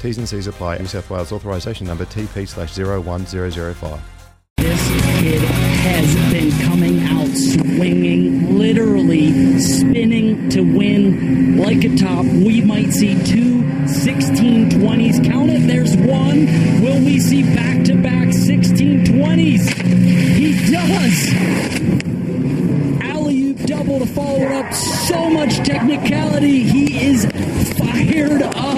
T's and C's apply. New South Wales authorisation number TP slash 01005. This kid has been coming out swinging, literally spinning to win like a top. We might see two 1620s. Count it, there's one. Will we see back to back 1620s? He does. Alley double to follow it up. So much technicality. He is fired up.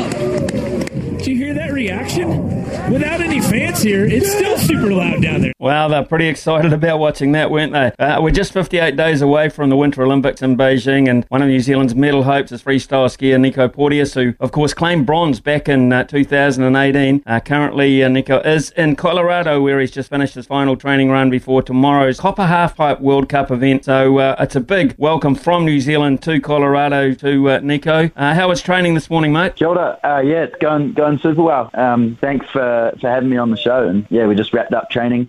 Reaction? Without any fans here, it's still super loud down there. Wow, they're pretty excited about watching that, weren't they? Uh, we're just 58 days away from the Winter Olympics in Beijing, and one of New Zealand's medal hopes is freestyle skier Nico Porteous, who, of course, claimed bronze back in uh, 2018. Uh, currently, uh, Nico is in Colorado, where he's just finished his final training run before tomorrow's Copper Halfpipe World Cup event. So uh, it's a big welcome from New Zealand to Colorado to uh, Nico. how was training this morning, mate? Kia ora. yeah, it's going going super well. Um, thanks for, for having me on the show. And yeah, we just wrapped up training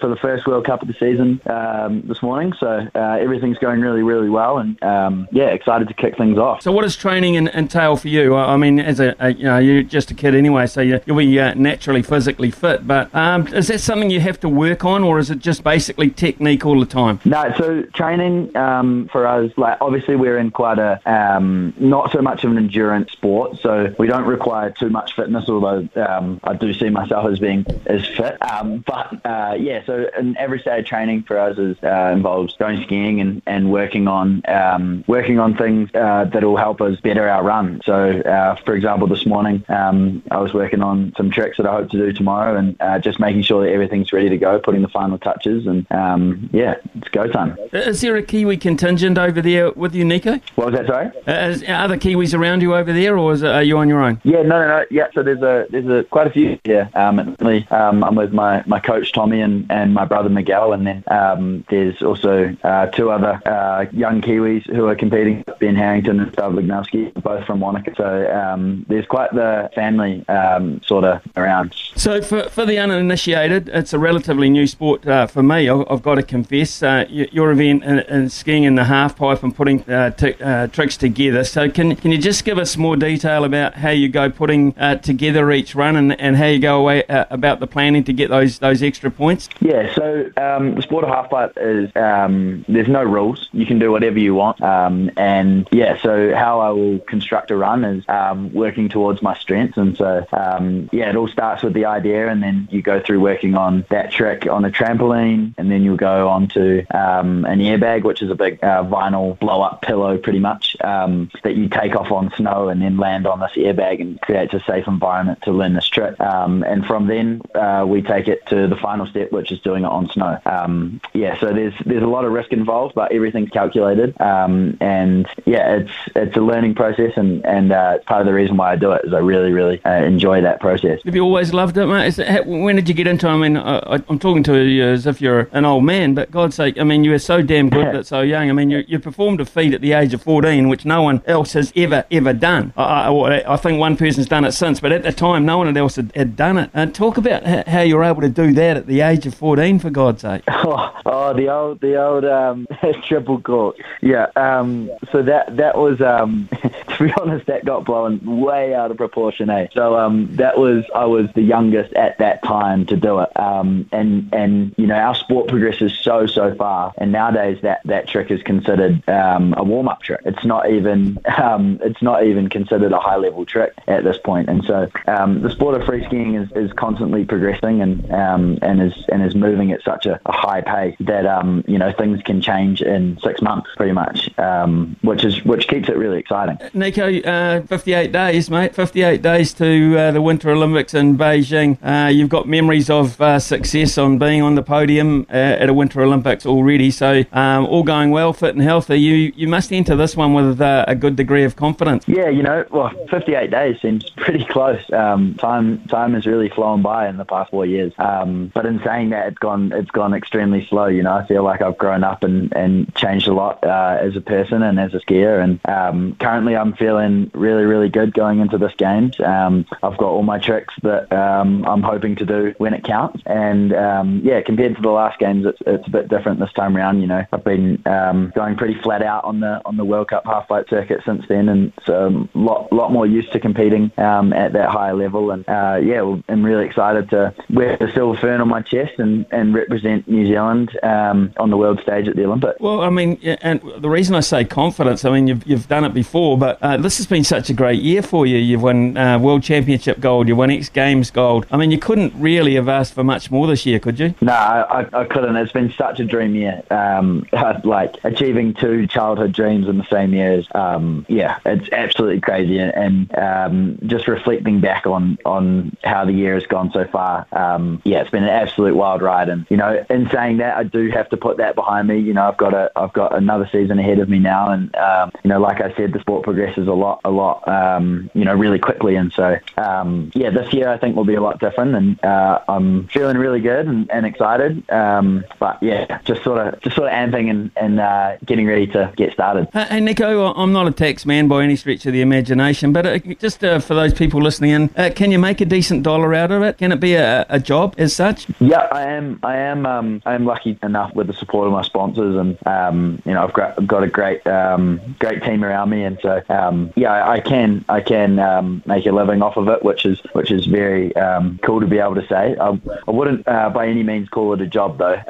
for the first World Cup of the season um, this morning. So uh, everything's going really, really well. And um, yeah, excited to kick things off. So, what does training entail for you? I mean, as a, a, you know, you're just a kid anyway, so you, will be uh, naturally physically fit. But um, is that something you have to work on, or is it just basically technique all the time? No, so training um, for us, like obviously we're in quite a um, not so much of an endurance sport, so we don't require too much fitness. Although um, I do see myself as being as fit. Um, but uh, yeah, so an every day of training for us is, uh, involves going skiing and, and working on um, working on things uh, that will help us better our run. So, uh, for example, this morning um, I was working on some tricks that I hope to do tomorrow, and uh, just making sure that everything's ready to go, putting the final touches, and um, yeah, it's go time. Is there a Kiwi contingent over there with you, Nico? What was that? Sorry. Is, are there Kiwis around you over there, or is it, are you on your own? Yeah, no, no, no. Yeah, so there's a there's a quite a few here. Um, um, I'm with my, my coach Tommy and, and my brother Miguel, and then um, there's also uh, two other uh, young Kiwis who are competing. Ben Harrington and Stav Legnavsky, both from Wanaka. So um, there's quite the family um, sort of around. So for, for the uninitiated, it's a relatively new sport uh, for me. I've, I've, got to confess. Uh, your event in, skiing in the half pipe and putting uh, t- uh, tricks together. So can can you just give us more detail about how you go putting together each run and, and how you go away about the planning to get those those extra points? Yeah, so um, the sport of halfpipe is um, there's no rules. You can do whatever you want, um, and yeah. So how I will construct a run is um, working towards my strengths, and so um, yeah, it all starts with the idea, and then you go through working on that trick on a trampoline, and then you'll go on to um, an airbag, which is a big uh, vinyl blow up pillow, pretty much that you take off on snow and then land on this airbag and creates a safe environment to learn this trick. and from then uh, we take it to the final step, which is doing it on snow. Um, yeah, so there's there's a lot of risk involved, but everything's calculated. Um, and yeah, it's it's a learning process, and and uh, part of the reason why I do it is I really really uh, enjoy that process. Have you always loved it, mate? It, when did you get into? it? I mean, I, am talking to you as if you're an old man, but God's sake, I mean, you were so damn good at so young. I mean, you, you performed a feat at the age of 14, which no one else has ever ever done. I, I, I think one person's done it since, but at the time, no one else had, had done it. And talk about how you were able to do that at the age of 14, for God's sake. Oh, oh the old, the old um, triple cork. Yeah. Um, so that that was, um, to be honest, that got blown way out of proportion. Eh? So um, that was I was the youngest at that time to do it. Um, and and you know our sport progresses so so far, and nowadays that that trick is considered um, a warm up trick. It's not even um, it's not even considered a high level trick at this point. And so um, the sport of free skiing is, is is constantly progressing and um, and is and is moving at such a, a high pace that um, you know things can change in six months pretty much, um, which is which keeps it really exciting. Nico, uh, 58 days, mate. 58 days to uh, the Winter Olympics in Beijing. Uh, you've got memories of uh, success on being on the podium uh, at a Winter Olympics already, so um, all going well, fit and healthy. You you must enter this one with uh, a good degree of confidence. Yeah, you know, well, 58 days seems pretty close. Um, time time has really flown by in the past four years. Um, but in saying that, it's gone it's gone extremely slow. You know, I feel like I've grown up and, and changed a lot uh, as a person and as a skier. And um, currently, I'm feeling really really good going into this games. Um, I've got all my tricks that um, I'm hoping to do when it counts. And um, yeah, compared to the last games, it's, it's a bit different this time around. You know, I've been going pretty flat out on the on the World Cup half pipe circuit since then, and so a lot lot more used to competing um, at that higher level. And uh, yeah, well, I'm really excited to wear the silver fern on my chest and, and represent New Zealand um, on the world stage at the Olympics. Well, I mean, and the reason I say confidence, I mean, you've, you've done it before, but uh, this has been such a great year for you. You've won uh, World Championship gold, you won X Games gold. I mean, you couldn't really have asked for much more this year, could you? No, I, I couldn't. It's been such a dream year. Um, like achieving two childhood dreams in the same year is, um, yeah, it's absolutely crazy. And um, just reflecting back on, on how the year has gone so far, um, yeah, it's been an absolute wild ride. And you know, in saying that, I do have to put that behind me. You know, I've got a I've got another season ahead of me now, and um, you know, like I said, the sport progresses a lot, a lot, um, you know, really quickly. And so, um, yeah, this year I think will be a lot different, and uh, I'm feeling really good and, and excited. But yeah, just sort of just sort of amping and, and uh, getting ready to get started. Uh, hey, Nico, I'm not a tax man by any stretch of the imagination, but uh, just uh, for those people listening in, uh, can you make a decent dollar out of it? Can it be a, a job as such? Yeah, I am. I am. Um, I am lucky enough with the support of my sponsors, and um, you know, I've got, I've got a great, um, great team around me, and so um, yeah, I, can, I can um, make a living off of it, which is, which is very um, cool to be able to say. I, I wouldn't uh, by any means call it a job though.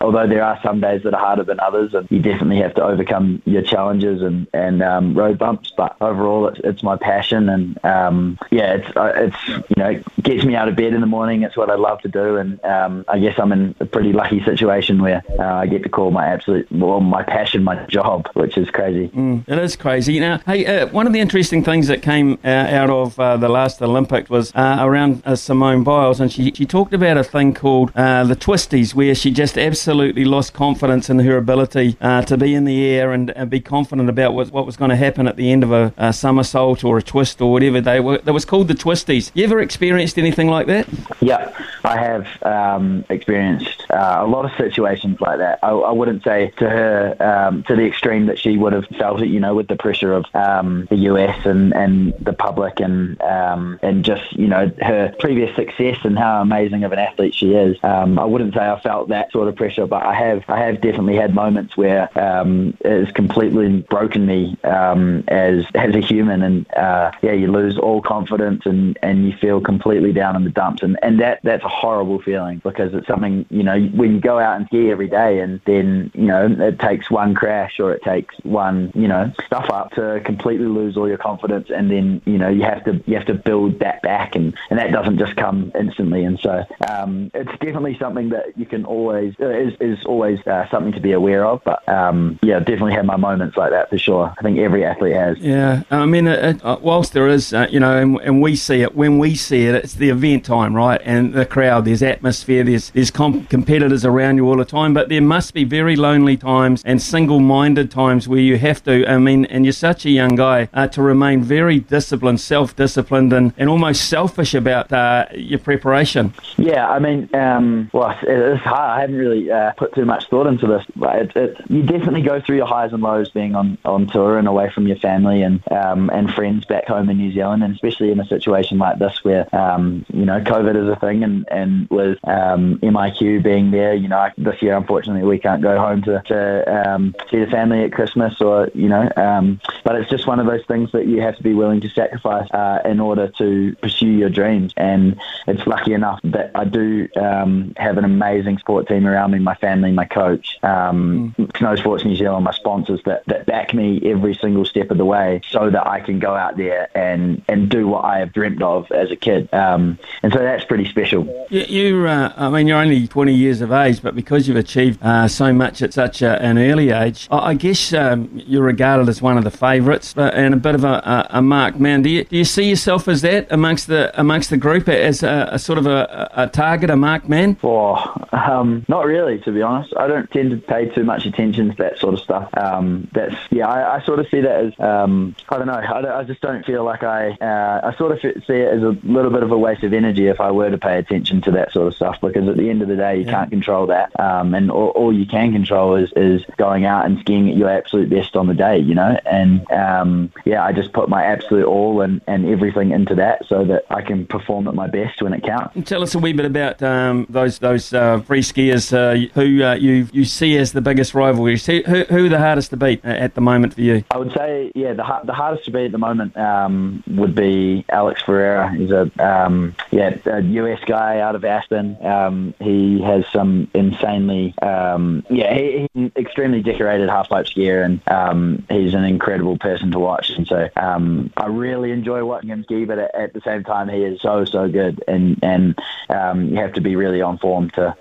Although there are some days that are harder than others, and you definitely have to overcome your challenges and and um, road bumps. But overall, it's, it's my passion, and um, yeah, it's uh, it's you know gets me out of bed in the morning. It's what I love to do, and um, I guess I'm in a pretty lucky situation where uh, I get to call my absolute well my passion my job, which is crazy. Mm, it is crazy. Now, hey, uh, one of the interesting things that came uh, out of uh, the last Olympics was around Simone Biles, and she she talked about a thing called the twisties, where she just absolutely lost confidence in her ability to be in the air and, and be confident about what, what was going to happen at the end of a, a somersault or a twist or whatever they were. That was called the twisties. You ever experienced anything like that? Yeah, I have um, experienced uh, a lot of situations like that. I, I wouldn't say to her um, to the extreme that she would have felt it, you know, with the pressure of um, the US and, and the public and um, and just you know her previous success and how amazing of an athlete she is. Um, I wouldn't say I felt that sort of pressure, but I have I have definitely had moments where um, it has completely broken me um, as as a human, and uh, yeah, you lose all confidence and, and you feel completely down in the dumps, and, and that that's a horrible feeling because it's something you know when you go out and ski every day, and then you know it takes one crash or it takes one you know stuff up to completely lose all your confidence, and then you know you have to you have to build that back, and, and that doesn't just come instantly, and so um, it's definitely something that you can always is is always uh, something to be aware of, but um, yeah, definitely have my moments like that for sure. I think every athlete has. Yeah, I mean, uh, uh, whilst there is, uh, you know, and, and, we see it when we see it, it's the event time, right? And the crowd, there's atmosphere, there's there's comp- competitors around you all the time, but there must be very lonely times and single-minded times where you have to. I mean, and you're such a young guy uh, to remain very disciplined, self-disciplined, and, and almost selfish about uh, your preparation. Yeah, I mean, um, well, it's hard. I haven't really uh, put too much thought into this, but it, it, you definitely go through your highs and lows being on, on tour and away from your family and um, and friends back home in New Zealand, and especially in a situation like this where um, you know COVID is a thing, and and with um, MIQ being there, you know this year unfortunately we can't go home to, to um, see the family at Christmas or you know, um, but it's just one of those things that you have to be willing to sacrifice uh, in order to pursue your dreams, and it's lucky enough that I do um, have an amazing sport team around me, my family, my coach, um, mm. Snow Sports New Zealand, my sponsors that, that back me every single step of the way so that I can go out there and, and do what I have dreamt of as a kid. Um, and so that's pretty special. You, you uh, I mean, you're only 20 years of age, but because you've achieved uh, so much at such a, an early age, I, I guess um, you're regarded as one of the favourites and a bit of a, a, a marked man. Do you, do you see yourself as that amongst the amongst the group as a, a sort of a, a target, a marked man? Oh, um, not really, to be honest. I don't tend to pay too much attention to that sort of stuff. Um, that's yeah, I, I, sort of see that as um, I don't know. I, I, just don't feel like I uh, I sort of see it as a little bit of a waste of energy if I were to pay attention to that sort of stuff because at the end of the day you yeah. can't control that, um, and all, all, you can control is is going out and skiing at your absolute best on the day, you know. And um, yeah, I just put my absolute all and, and everything into that so that I can perform at my best when it counts. Tell us a wee bit about um, those those uh, free skiers uh, who uh, you you see as the biggest rivalries. Who, who, are the hardest to beat at the moment for you? I would say, yeah, the the hardest to beat at the moment um, would be Alex Ferreira. He's a um, yeah a US guy out of Aspen. Um, he has some insanely um, yeah he, he's extremely decorated half pipe skier and um, he's an incredible person to watch. And so I really enjoy watching him ski, but at, at, the same time he is so so good and and you have to be really on form to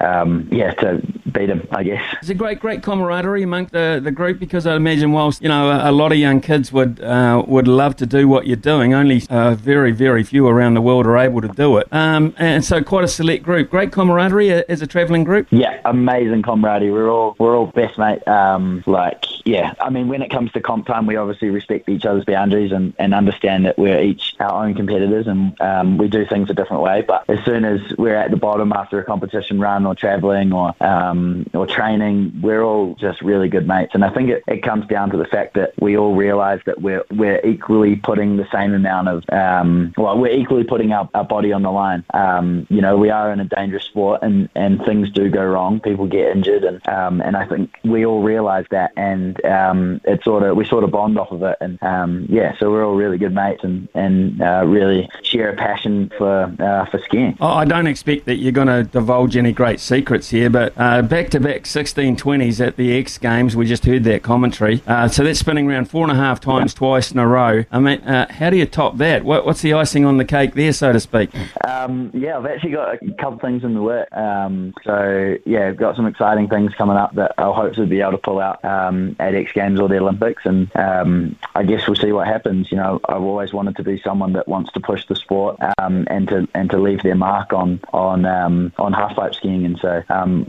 yeah to beat him. I guess it's a great great camaraderie among the the group because I imagine whilst you know a, lot of young kids would uh, would love to do what you're doing, only uh, very very few around the world are able to do it. Um, and so quite a select group. Great camaraderie as a travelling group. Yeah, amazing camaraderie. We're all we're all best mate. Um, like yeah, I mean when it comes to comp time, we obviously respect each other's boundaries and, and understand that we're each our own competitors and um, we do things a different way. But as soon as we're at the bottom after a competition run or travelling or um, or training, we're all just really good mates. And I think it, it comes down to the fact that we all realise that we're we're equally putting the same amount of um, well, we're equally putting our, our body on the line. Um, you know, we are in a dangerous sport, and, and things do go wrong. People get injured, and um, and I think we all realise that, and um, it sort of we sort of bond off of it, and um, yeah, so we're all really good mates, and and uh, really share a passion for uh, for skiing. Oh, I don't expect that you're going to divulge any great secrets here, but uh, back to back 1620s at the X Games, we just heard that commentary. Uh, so that's spinning around four and a half times twice in a row. I mean, uh, how do you top that? What, what's the icing on the cake there, so to speak? Um, yeah, I've actually got a couple things in the work. Um, so yeah, I've got some exciting things coming up that I'll hopefully be able to pull out um, at X Games or the Olympics, and um, I guess we'll see what happens. You know, I've always wanted to be someone that wants to push the sport um, and to and to leave their mark on on um, on halfpipe skiing, and so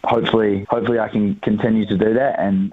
hopefully hopefully I can continue to do that. And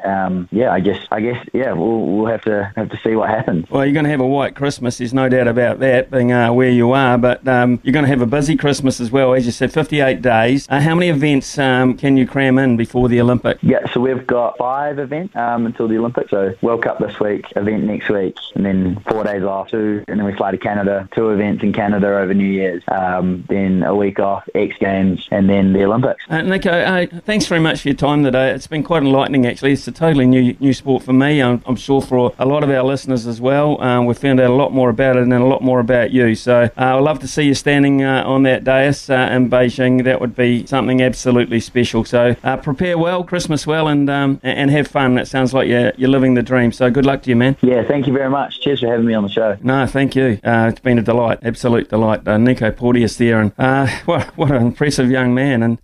yeah, I guess I guess yeah, we'll we'll have to have to see what happens. Well, you're going to have a white Christmas. There's no doubt about that, being uh, where you are. But um, you're going to have a busy Christmas as well, as you said, 58 days. Uh, how many events um, can you cram in before the Olympics? Yeah, so we've got five events um, until the Olympics. So World Cup this week, event next week, and then four days off, two, and then we fly to Canada, two events in Canada over New Year's, um, then a week off, X Games, and then the Olympics. Uh, Nico, uh, thanks very much for your time today. It's been quite enlightening, actually. It's a totally new new sport for me. I'm, I'm sure for a lot of our listeners as well. Um, we've found out a lot more about it and a lot more about you. So uh, I'd love to see you standing uh, on that dais uh, in Beijing. That would be something absolutely special. So uh, prepare well, Christmas well, and um, and have fun. It sounds like you're, you're living the dream. So good luck to you, man. Yeah, thank you very much. Cheers for having me on the show. No, thank you. Uh, it's been a delight, absolute delight. Uh, Nico Porteous there, and what what an impressive young man. And